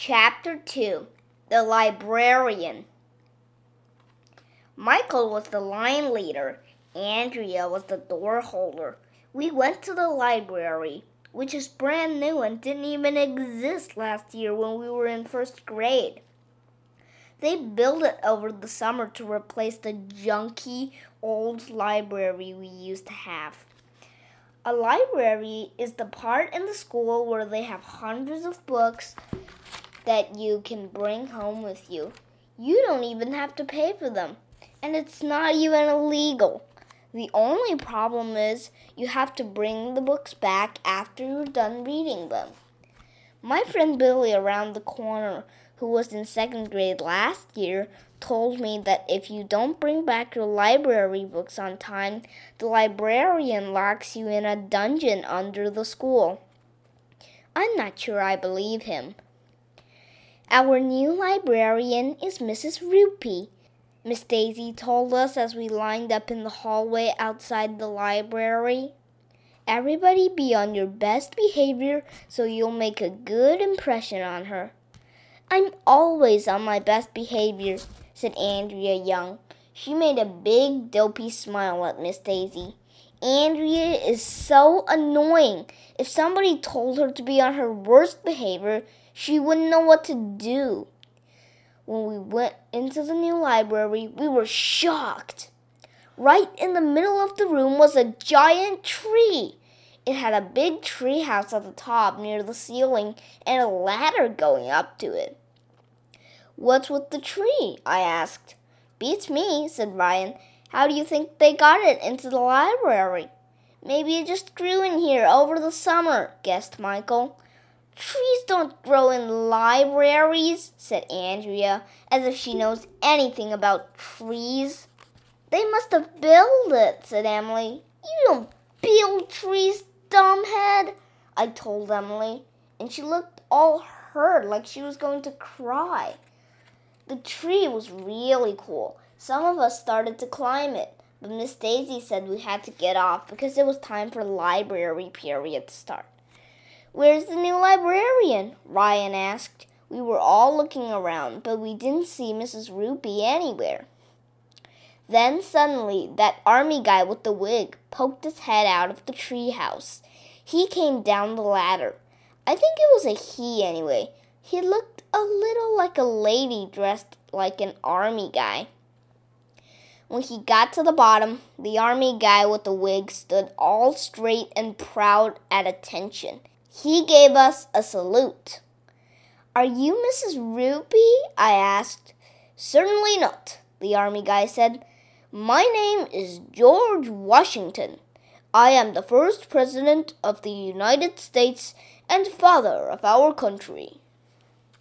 Chapter 2 The Librarian Michael was the line leader. Andrea was the door holder. We went to the library, which is brand new and didn't even exist last year when we were in first grade. They built it over the summer to replace the junky old library we used to have. A library is the part in the school where they have hundreds of books that you can bring home with you. You don't even have to pay for them, and it's not even illegal. The only problem is you have to bring the books back after you're done reading them. My friend Billy around the corner who was in second grade last year, told me that if you don't bring back your library books on time, the librarian locks you in a dungeon under the school. I'm not sure I believe him. Our new librarian is Mrs. Roopy. Miss Daisy told us as we lined up in the hallway outside the library. Everybody be on your best behavior so you'll make a good impression on her. I'm always on my best behavior, said Andrea Young. She made a big, dopey smile at Miss Daisy. Andrea is so annoying. If somebody told her to be on her worst behavior, she wouldn't know what to do. When we went into the new library, we were shocked. Right in the middle of the room was a giant tree. It had a big tree house at the top near the ceiling and a ladder going up to it. What's with the tree? I asked. Beats me, said Ryan. How do you think they got it into the library? Maybe it just grew in here over the summer, guessed Michael. Trees don't grow in libraries, said Andrea, as if she knows anything about trees. They must have built it, said Emily. You don't build trees, dumbhead, I told Emily, and she looked all hurt like she was going to cry. The tree was really cool. Some of us started to climb it, but Miss Daisy said we had to get off because it was time for library period to start. Where's the new librarian? Ryan asked. We were all looking around, but we didn't see Mrs. Roopy anywhere. Then suddenly, that army guy with the wig poked his head out of the tree house. He came down the ladder. I think it was a he anyway. He looked a little like a lady dressed like an army guy. When he got to the bottom, the army guy with the wig stood all straight and proud at attention. He gave us a salute. Are you Mrs. Roopy? I asked. Certainly not, the army guy said. My name is George Washington. I am the first president of the United States and father of our country.